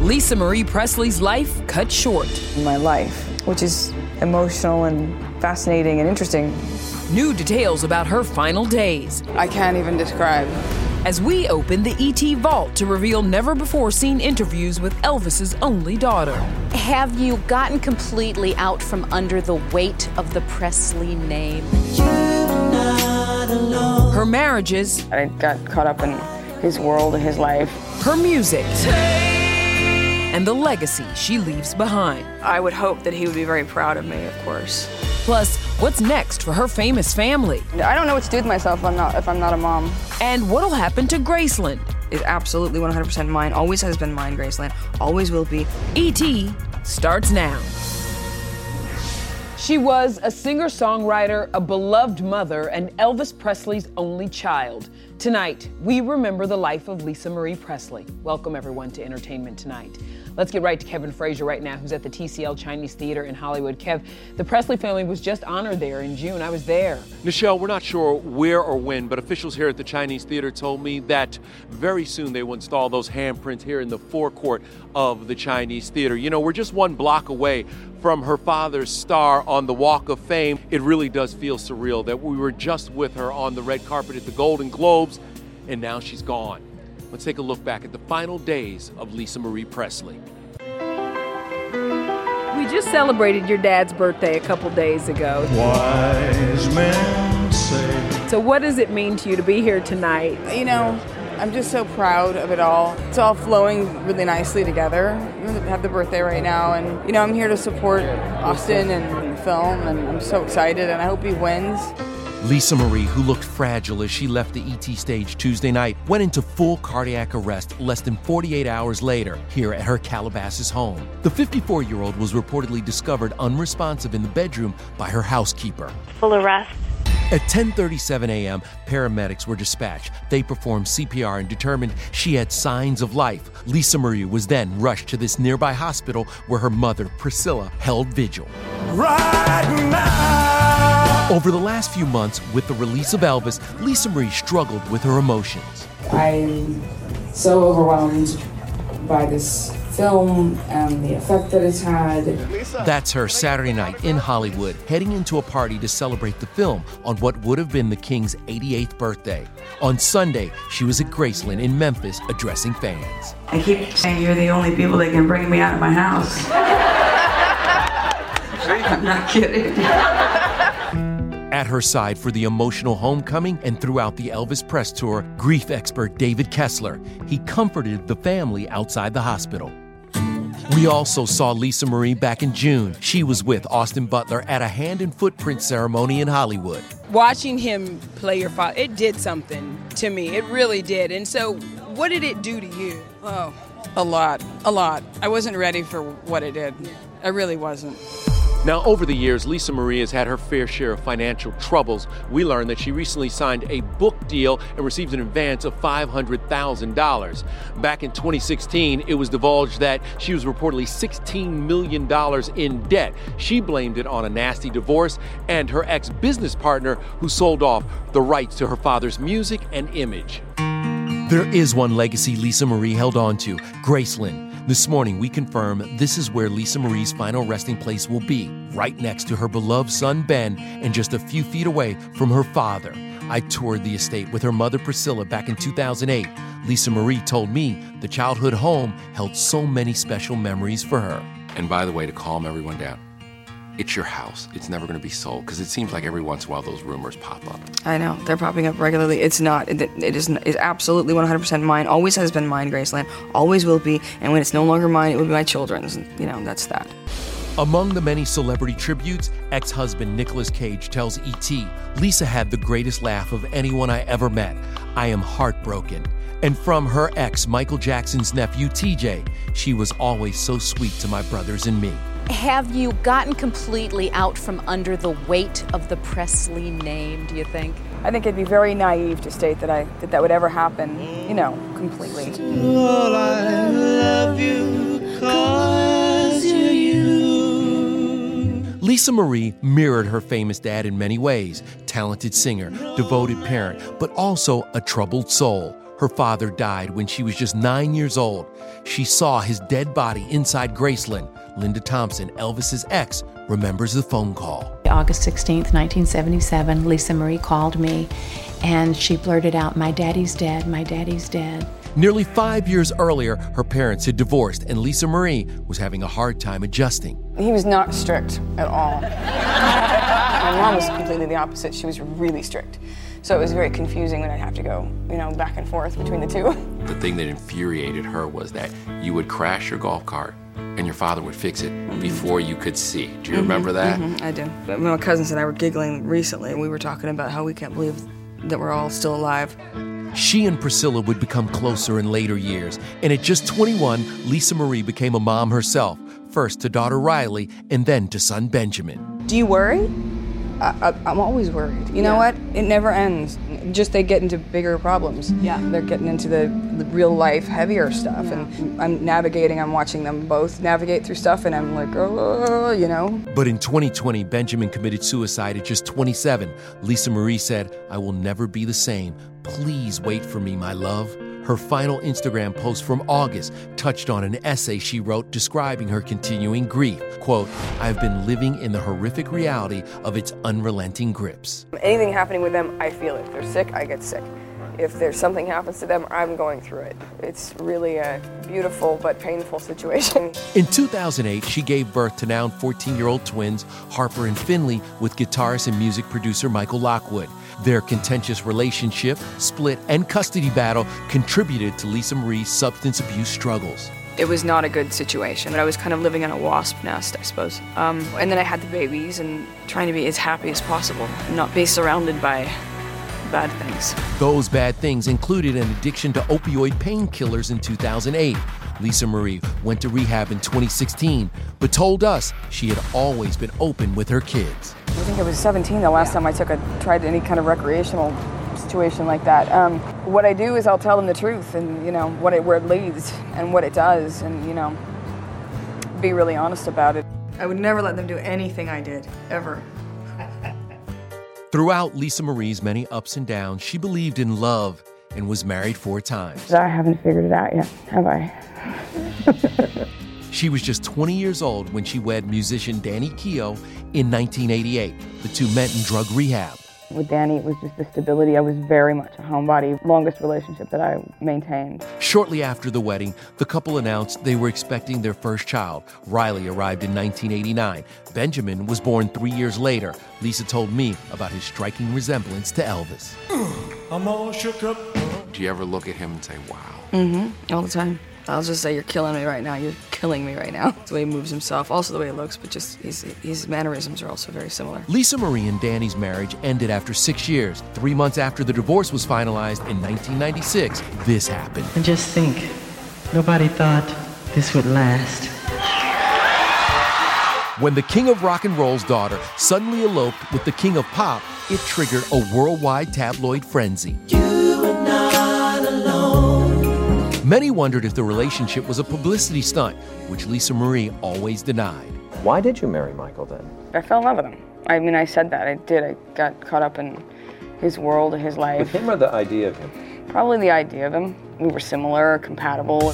Lisa Marie Presley's life cut short. My life, which is emotional and fascinating and interesting. New details about her final days. I can't even describe. As we open the ET vault to reveal never before seen interviews with Elvis's only daughter. Have you gotten completely out from under the weight of the Presley name? Her marriages. I got caught up in his world and his life. Her music. And the legacy she leaves behind. I would hope that he would be very proud of me, of course. Plus, what's next for her famous family? I don't know what to do with myself if I'm not, if I'm not a mom. And what'll happen to Graceland? Is absolutely 100% mine. Always has been mine, Graceland. Always will be. E.T. starts now. She was a singer songwriter, a beloved mother, and Elvis Presley's only child. Tonight, we remember the life of Lisa Marie Presley. Welcome, everyone, to Entertainment Tonight. Let's get right to Kevin Frazier right now, who's at the TCL Chinese Theater in Hollywood. Kev, the Presley family was just honored there in June. I was there. Nichelle, we're not sure where or when, but officials here at the Chinese Theater told me that very soon they will install those handprints here in the forecourt of the Chinese Theater. You know, we're just one block away from her father's star on the Walk of Fame. It really does feel surreal that we were just with her on the red carpet at the Golden Globes, and now she's gone. Let's take a look back at the final days of Lisa Marie Presley. We just celebrated your dad's birthday a couple days ago. Wise men say. So, what does it mean to you to be here tonight? You know, I'm just so proud of it all. It's all flowing really nicely together. I have the birthday right now, and you know, I'm here to support Austin and film, and I'm so excited, and I hope he wins. Lisa Marie, who looked fragile as she left the ET stage Tuesday night, went into full cardiac arrest less than 48 hours later here at her Calabasas home. The 54 year old was reportedly discovered unresponsive in the bedroom by her housekeeper. Full arrest. At 10:37 a.m., paramedics were dispatched. They performed CPR and determined she had signs of life. Lisa Marie was then rushed to this nearby hospital where her mother, Priscilla, held vigil. Right now. Over the last few months, with the release of Elvis, Lisa Marie struggled with her emotions. I'm so overwhelmed by this film and the effect that it's had. That's her Saturday night in Hollywood, heading into a party to celebrate the film on what would have been the King's 88th birthday. On Sunday, she was at Graceland in Memphis addressing fans. I keep saying you're the only people that can bring me out of my house. I'm not kidding. At her side for the emotional homecoming and throughout the Elvis press tour, grief expert David Kessler. He comforted the family outside the hospital. We also saw Lisa Marie back in June. She was with Austin Butler at a hand and footprint ceremony in Hollywood. Watching him play your father, it did something to me. It really did. And so, what did it do to you? Oh, a lot, a lot. I wasn't ready for what it did. I really wasn't. Now, over the years, Lisa Marie has had her fair share of financial troubles. We learned that she recently signed a book deal and received an advance of $500,000. Back in 2016, it was divulged that she was reportedly $16 million in debt. She blamed it on a nasty divorce and her ex business partner who sold off the rights to her father's music and image. There is one legacy Lisa Marie held on to Graceland. This morning, we confirm this is where Lisa Marie's final resting place will be, right next to her beloved son Ben, and just a few feet away from her father. I toured the estate with her mother Priscilla back in 2008. Lisa Marie told me the childhood home held so many special memories for her. And by the way, to calm everyone down, it's your house. It's never going to be sold because it seems like every once in a while those rumors pop up. I know they're popping up regularly. It's not. It, it is. It's absolutely 100% mine. Always has been mine, Graceland. Always will be. And when it's no longer mine, it will be my children's. You know, that's that. Among the many celebrity tributes, ex husband Nicolas Cage tells E.T. Lisa had the greatest laugh of anyone I ever met. I am heartbroken. And from her ex, Michael Jackson's nephew TJ, she was always so sweet to my brothers and me. Have you gotten completely out from under the weight of the Presley name, do you think? I think it'd be very naive to state that I that, that would ever happen, you know, completely. All I love you cause you're you. Lisa Marie mirrored her famous dad in many ways talented singer, devoted parent, but also a troubled soul. Her father died when she was just nine years old. She saw his dead body inside Graceland. Linda Thompson, Elvis's ex, remembers the phone call. August 16th, 1977, Lisa Marie called me and she blurted out, My daddy's dead, my daddy's dead. Nearly five years earlier, her parents had divorced, and Lisa Marie was having a hard time adjusting. He was not strict at all. My mom was completely the opposite. She was really strict. So it was very confusing when I'd have to go, you know, back and forth between the two. The thing that infuriated her was that you would crash your golf cart and your father would fix it before you could see. Do you remember that? Mhm, I do. But my cousins and I were giggling recently, and we were talking about how we can't believe that we're all still alive. She and Priscilla would become closer in later years, and at just 21, Lisa Marie became a mom herself, first to daughter Riley and then to son Benjamin. Do you worry? I, I, I'm always worried. You know what? It never ends. Just they get into bigger problems. Yeah. They're getting into the, the real life, heavier stuff. And I'm navigating, I'm watching them both navigate through stuff, and I'm like, oh, you know? But in 2020, Benjamin committed suicide at just 27. Lisa Marie said, I will never be the same. Please wait for me, my love. Her final Instagram post from August touched on an essay she wrote describing her continuing grief. Quote, I've been living in the horrific reality of its unrelenting grips. Anything happening with them, I feel it. If they're sick, I get sick. If there's something happens to them, I'm going through it. It's really a beautiful but painful situation. In 2008, she gave birth to now 14 year old twins, Harper and Finley, with guitarist and music producer Michael Lockwood. Their contentious relationship, split, and custody battle contributed to Lisa Marie's substance abuse struggles. It was not a good situation, but I was kind of living in a wasp nest, I suppose. Um, and then I had the babies and trying to be as happy as possible, and not be surrounded by bad things. Those bad things included an addiction to opioid painkillers in 2008. Lisa Marie went to rehab in 2016, but told us she had always been open with her kids. I think I was 17 the last time I took a tried any kind of recreational situation like that. Um, what I do is I'll tell them the truth and you know what it where it leads and what it does and you know be really honest about it. I would never let them do anything I did, ever. Throughout Lisa Marie's many ups and downs, she believed in love and was married four times. I haven't figured it out yet, have I? She was just 20 years old when she wed musician Danny Keough in 1988. The two met in drug rehab. With Danny, it was just the stability. I was very much a homebody. Longest relationship that I maintained. Shortly after the wedding, the couple announced they were expecting their first child. Riley arrived in 1989. Benjamin was born three years later. Lisa told me about his striking resemblance to Elvis. I'm all shook up. Do you ever look at him and say, wow? Mm-hmm. All the time. I'll just say, you're killing me right now. You're killing me right now. The way he moves himself, also the way he looks, but just his, his mannerisms are also very similar. Lisa Marie and Danny's marriage ended after six years. Three months after the divorce was finalized in 1996, this happened. And just think, nobody thought this would last. When the king of rock and roll's daughter suddenly eloped with the king of pop, it triggered a worldwide tabloid frenzy. Many wondered if the relationship was a publicity stunt, which Lisa Marie always denied. Why did you marry Michael then? I fell in love with him. I mean, I said that. I did. I got caught up in his world, his life. With him or the idea of him? Probably the idea of him. We were similar, compatible.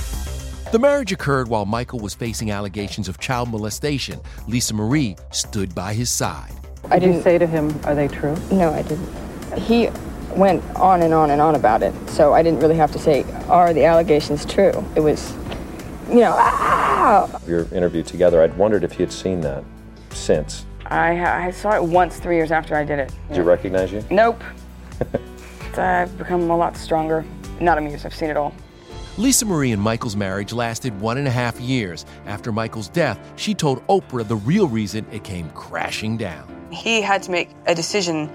The marriage occurred while Michael was facing allegations of child molestation. Lisa Marie stood by his side. I didn't say to him, Are they true? No, I didn't. He went on and on and on about it, so I didn't really have to say, Are the allegations true? It was, you know, ah! Your interview together, I'd wondered if you had seen that since. I, I saw it once three years after I did it. Did you recognize you? Nope. I've become a lot stronger. Not amused, I've seen it all. Lisa Marie and Michael's marriage lasted one and a half years. After Michael's death, she told Oprah the real reason it came crashing down. He had to make a decision.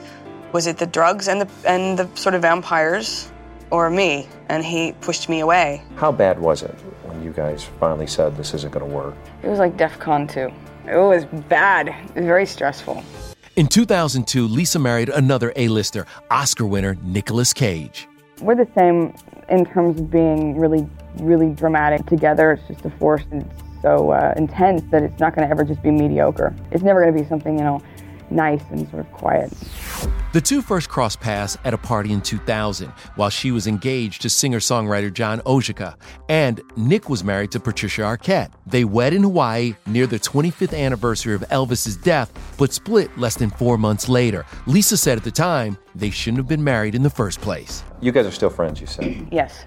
Was it the drugs and the and the sort of vampires or me? And he pushed me away. How bad was it when you guys finally said this isn't going to work? It was like DEF CON 2. It was bad. It was very stressful. In 2002, Lisa married another A-lister, Oscar winner Nicolas Cage. We're the same in terms of being really, really dramatic together. It's just a force and it's so uh, intense that it's not going to ever just be mediocre. It's never going to be something, you know, nice and sort of quiet. The two first crossed paths at a party in 2000 while she was engaged to singer songwriter John Oszajca, and Nick was married to Patricia Arquette. They wed in Hawaii near the 25th anniversary of Elvis's death, but split less than four months later. Lisa said at the time they shouldn't have been married in the first place. You guys are still friends, you said. Yes.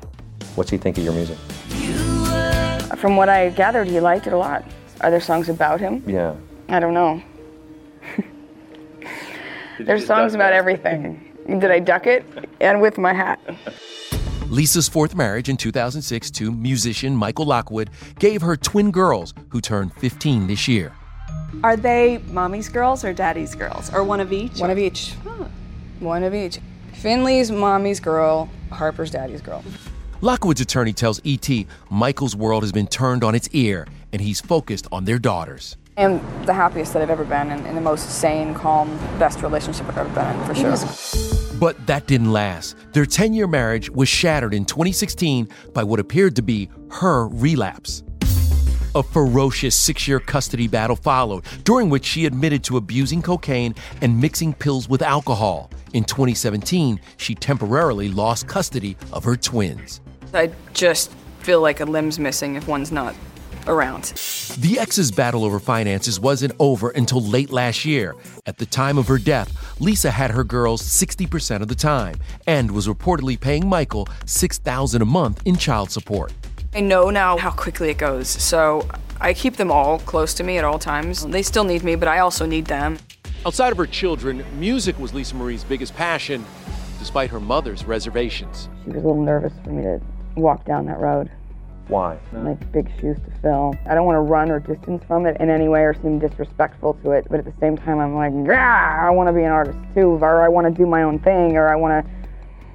What's he think of your music? From what I gathered, he liked it a lot. Are there songs about him? Yeah. I don't know. There's songs about everything. Did I duck it? And with my hat. Lisa's fourth marriage in 2006 to musician Michael Lockwood gave her twin girls who turned 15 this year. Are they mommy's girls or daddy's girls? Or one of each? One of each. One of each. Finley's mommy's girl, Harper's daddy's girl. Lockwood's attorney tells ET Michael's world has been turned on its ear and he's focused on their daughters. I am the happiest that I've ever been and in the most sane, calm, best relationship I've ever been in, for sure. But that didn't last. Their 10 year marriage was shattered in 2016 by what appeared to be her relapse. A ferocious six year custody battle followed, during which she admitted to abusing cocaine and mixing pills with alcohol. In 2017, she temporarily lost custody of her twins. I just feel like a limb's missing if one's not around. The ex's battle over finances wasn't over until late last year. At the time of her death, Lisa had her girls 60% of the time and was reportedly paying Michael $6,000 a month in child support. I know now how quickly it goes, so I keep them all close to me at all times. They still need me, but I also need them. Outside of her children, music was Lisa Marie's biggest passion, despite her mother's reservations. She was a little nervous for me to walk down that road. Why? Like big shoes to fill. I don't want to run or distance from it in any way or seem disrespectful to it, but at the same time, I'm like, yeah, I want to be an artist too, or I want to do my own thing, or I want to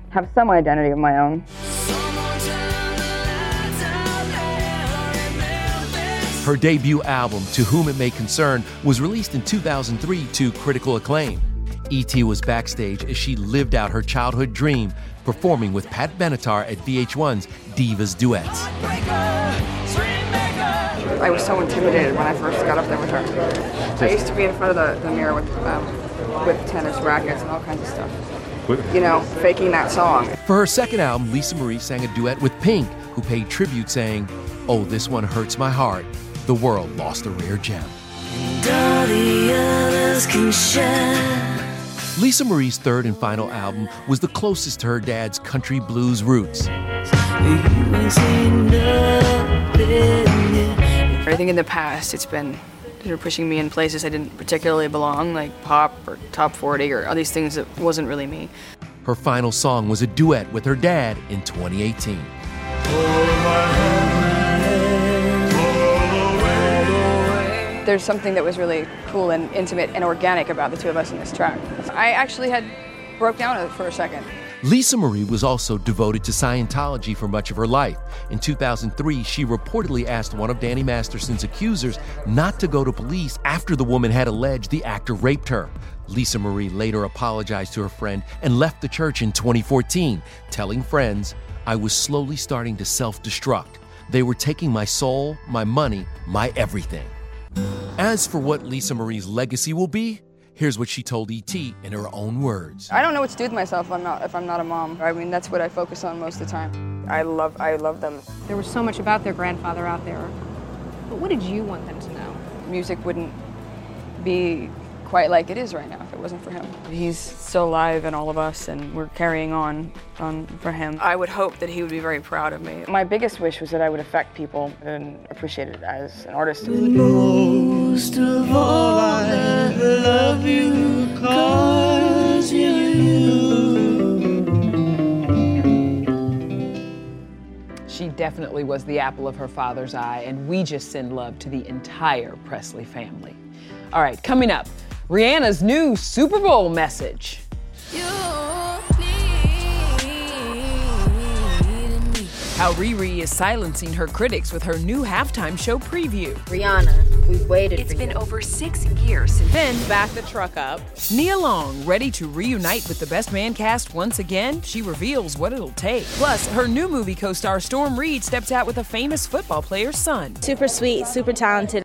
have some identity of my own. Her debut album, To Whom It May Concern, was released in 2003 to critical acclaim. E.T. was backstage as she lived out her childhood dream, performing with Pat Benatar at VH1's Divas Duets. I was so intimidated when I first got up there with her. I used to be in front of the, the mirror with, um, with tennis rackets and all kinds of stuff. You know, faking that song. For her second album, Lisa Marie sang a duet with Pink, who paid tribute saying, Oh, this one hurts my heart. The world lost a rare gem. Lisa Marie's third and final album was the closest to her dad's country blues roots. Everything in the past, it's been sort of pushing me in places I didn't particularly belong, like pop or top 40 or all these things that wasn't really me. Her final song was a duet with her dad in 2018. There's something that was really cool and intimate and organic about the two of us in this track. I actually had broke down for a second. Lisa Marie was also devoted to Scientology for much of her life. In 2003, she reportedly asked one of Danny Masterson's accusers not to go to police after the woman had alleged the actor raped her. Lisa Marie later apologized to her friend and left the church in 2014, telling friends, I was slowly starting to self destruct. They were taking my soul, my money, my everything. As for what Lisa Marie's legacy will be, here's what she told ET in her own words. I don't know what to do with myself if I'm not if I'm not a mom. I mean, that's what I focus on most of the time. I love I love them. There was so much about their grandfather out there. But what did you want them to know? Music wouldn't be quite like it is right now if it wasn't for him. He's still alive in all of us and we're carrying on on for him. I would hope that he would be very proud of me. My biggest wish was that I would affect people and appreciate it as an artist. Most of all, I love you cause you're She definitely was the apple of her father's eye, and we just send love to the entire Presley family. All right, coming up, Rihanna's new Super Bowl message. How Riri is silencing her critics with her new halftime show preview. Rihanna, we've waited It's for been you. over six years since. Then back the truck up. Nia Long, ready to reunite with the Best Man cast once again? She reveals what it'll take. Plus, her new movie co star Storm Reid steps out with a famous football player's son. Super sweet, super talented.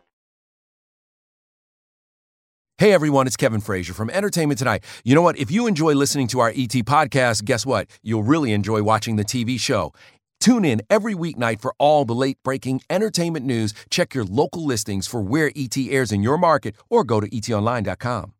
Hey everyone, it's Kevin Frazier from Entertainment Tonight. You know what? If you enjoy listening to our ET podcast, guess what? You'll really enjoy watching the TV show. Tune in every weeknight for all the late breaking entertainment news. Check your local listings for where ET airs in your market or go to etonline.com.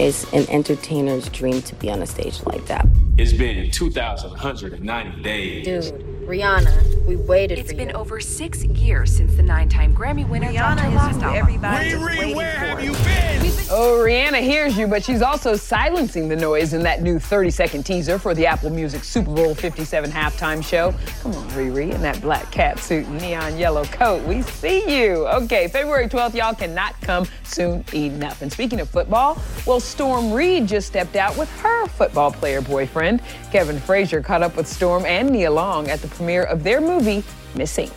It's an entertainer's dream to be on a stage like that. It's been 2,190 days. Dude, Rihanna, we waited It's for been you. over six years since the nine-time Grammy winner dropped her last everybody Riri, where have you been? Oh, Rihanna hears you, but she's also silencing the noise in that new 30 second teaser for the Apple Music Super Bowl 57 halftime show. Come on, Riri, in that black cat suit and neon yellow coat. We see you. Okay, February 12th, y'all cannot come soon enough. And speaking of football, well, Storm Reid just stepped out with her football player boyfriend. Kevin Frazier caught up with Storm and Nia Long at the premiere of their movie, Missing.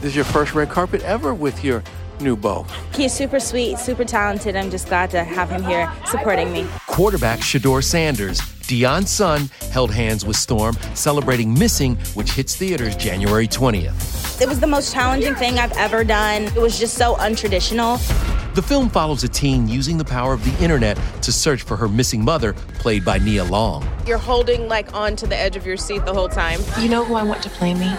This is your first red carpet ever with your new beau. He's super sweet, super talented. I'm just glad to have him here supporting me. Quarterback Shedeur Sanders, Deion's son, held hands with Storm, celebrating Missing, which hits theaters January 20th. It was the most challenging thing I've ever done. It was just so untraditional. The film follows a teen using the power of the internet to search for her missing mother, played by Nia Long. You're holding like onto the edge of your seat the whole time. You know who I want to play me?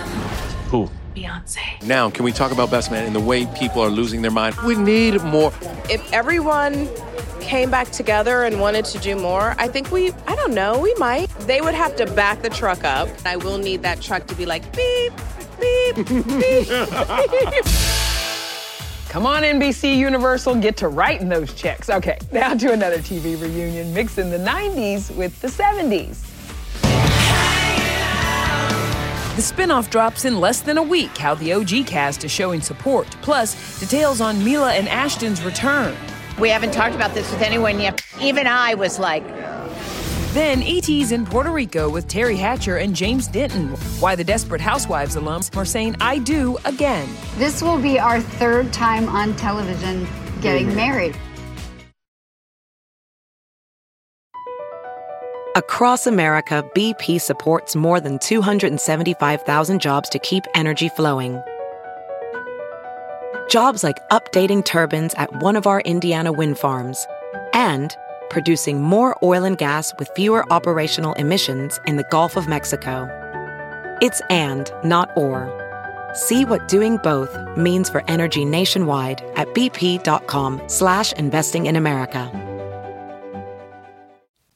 Who? Beyonce. Now, can we talk about Best Man and the way people are losing their mind? We need more. If everyone came back together and wanted to do more, I think we, I don't know, we might. They would have to back the truck up. I will need that truck to be like beep, beep, beep. Come on, NBC Universal, get to writing those checks. Okay, now to another TV reunion, mixing the 90s with the 70s. The spinoff drops in less than a week. How the OG cast is showing support, plus details on Mila and Ashton's return. We haven't talked about this with anyone yet. Even I was like, Then ET's in Puerto Rico with Teri Hatcher and James Denton. Why the Desperate Housewives alums are saying I do again. This will be our third time on television getting mm-hmm. married. Across America, BP supports more than 275,000 jobs to keep energy flowing. Jobs like updating turbines at one of our Indiana wind farms and producing more oil and gas with fewer operational emissions in the Gulf of Mexico. It's and, not or. See what doing both means for energy nationwide at bp.com slash investing in America.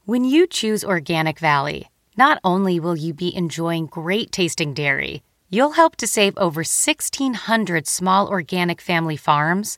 When you choose Organic Valley, not only will you be enjoying great tasting dairy, you'll help to save over 1,600 small organic family farms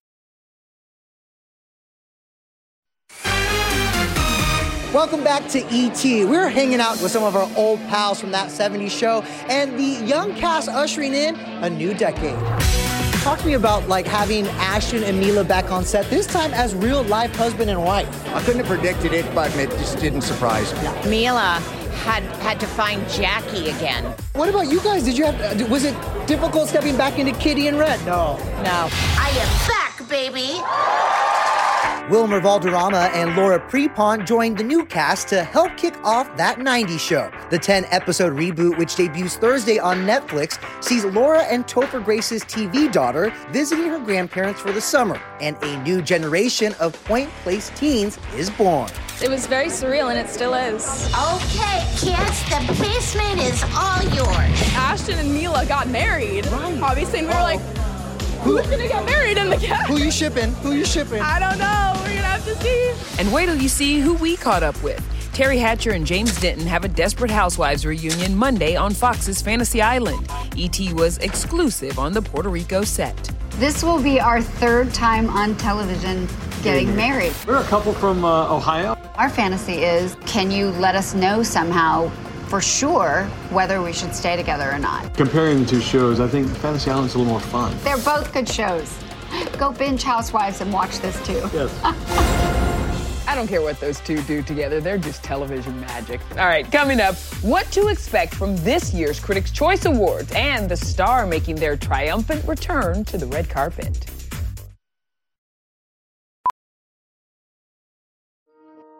Welcome back to ET. We're hanging out with some of our old pals from that 70s show and the young cast ushering in a new decade. Talk to me about like having Ashton and Mila back on set, this time as real life husband and wife. I couldn't have predicted it, but it just didn't surprise me. Mila had had to find Jackie again. What about you guys? Did you have uh, was it difficult stepping back into Kitty and Red? No. No. I am back, baby. Wilmer Valderrama and Laura Prepon joined the new cast to help kick off that 90s show. The 10 episode reboot, which debuts Thursday on Netflix, sees Laura and Topher Grace's TV daughter visiting her grandparents for the summer, and a new generation of Point Place teens is born. It was very surreal, and it still is. Okay, kids, the basement is all yours. Ashton and Mila got married, obviously, and we were like, oh. Who's gonna get married in the cast? Who you shipping? Who you shipping? I don't know. We're gonna have to see. And wait till you see who we caught up with. Teri Hatcher and James Denton have a Desperate Housewives reunion Monday on Fox's Fantasy Island. ET was exclusive on the Puerto Rico set. This will be our third time on television getting married. We're a couple from uh, Ohio. Our fantasy is can you let us know somehow for sure whether we should stay together or not? Comparing the two shows, I think Fantasy Island's a little more fun. They're both good shows. Go binge Housewives and watch this too. Yes. I don't care what those two do together, they're just television magic. All right, coming up, what to expect from this year's Critics' Choice Awards and the star making their triumphant return to the red carpet.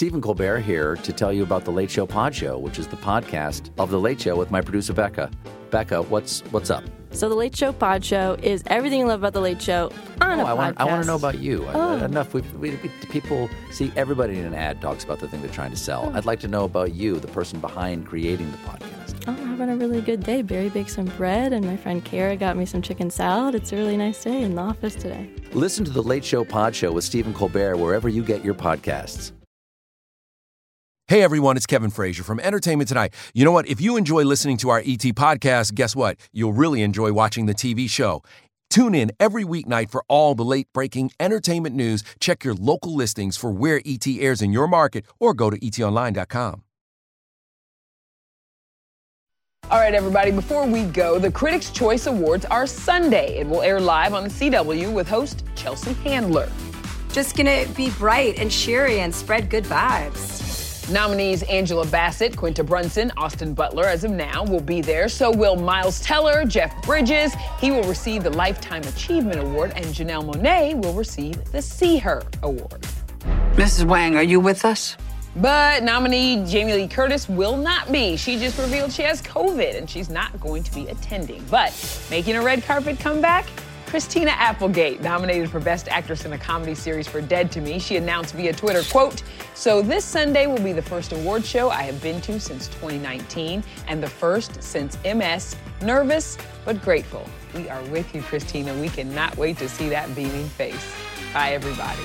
Stephen Colbert here to tell you about the Late Show Pod Show, which is the podcast of the Late Show with my producer Becca. Becca, what's what's up? So the Late Show Pod Show is everything you love about the Late Show on Oh, a I want I want to know about you. I- Oh. enough. We, we, we, people see everybody in an ad talks about the thing they're trying to sell. Oh. I'd like to know about you, the person behind creating the podcast. Oh, I'm having a really good day. Barry baked some bread, and my friend Kara got me some chicken salad. It's a really nice day in the office today. Listen to the Late Show Pod Show with Stephen Colbert wherever you get your podcasts. Hey everyone, it's Kevin Frazier from Entertainment Tonight. You know what? If you enjoy listening to our ET podcast, guess what? You'll really enjoy watching the TV show. Tune in every weeknight for all the late breaking entertainment news. Check your local listings for where ET airs in your market or go to etonline.com. All right, everybody, before we go, the Critics' Choice Awards are Sunday. It will air live on the CW with host Chelsea Handler. Just gonna be bright and cheery and spread good vibes. Nominees Angela Bassett, Quinta Brunson, Austin Butler, as of now, will be there. So will Miles Teller, Jeff Bridges. He will receive the Lifetime Achievement Award, and Janelle Monáe will receive the See Her Award. Mrs. Wang, are you with us? But nominee Jamie Lee Curtis will not be. She just revealed she has COVID and she's not going to be attending. But making a red carpet comeback, Christina Applegate, nominated for Best Actress in a Comedy Series for Dead to Me. She announced via Twitter, quote, So this Sunday will be the first award show I have been to since 2019 and the first since MS. Nervous, but grateful. We are with you, Christina. We cannot wait to see that beaming face. Bye, everybody.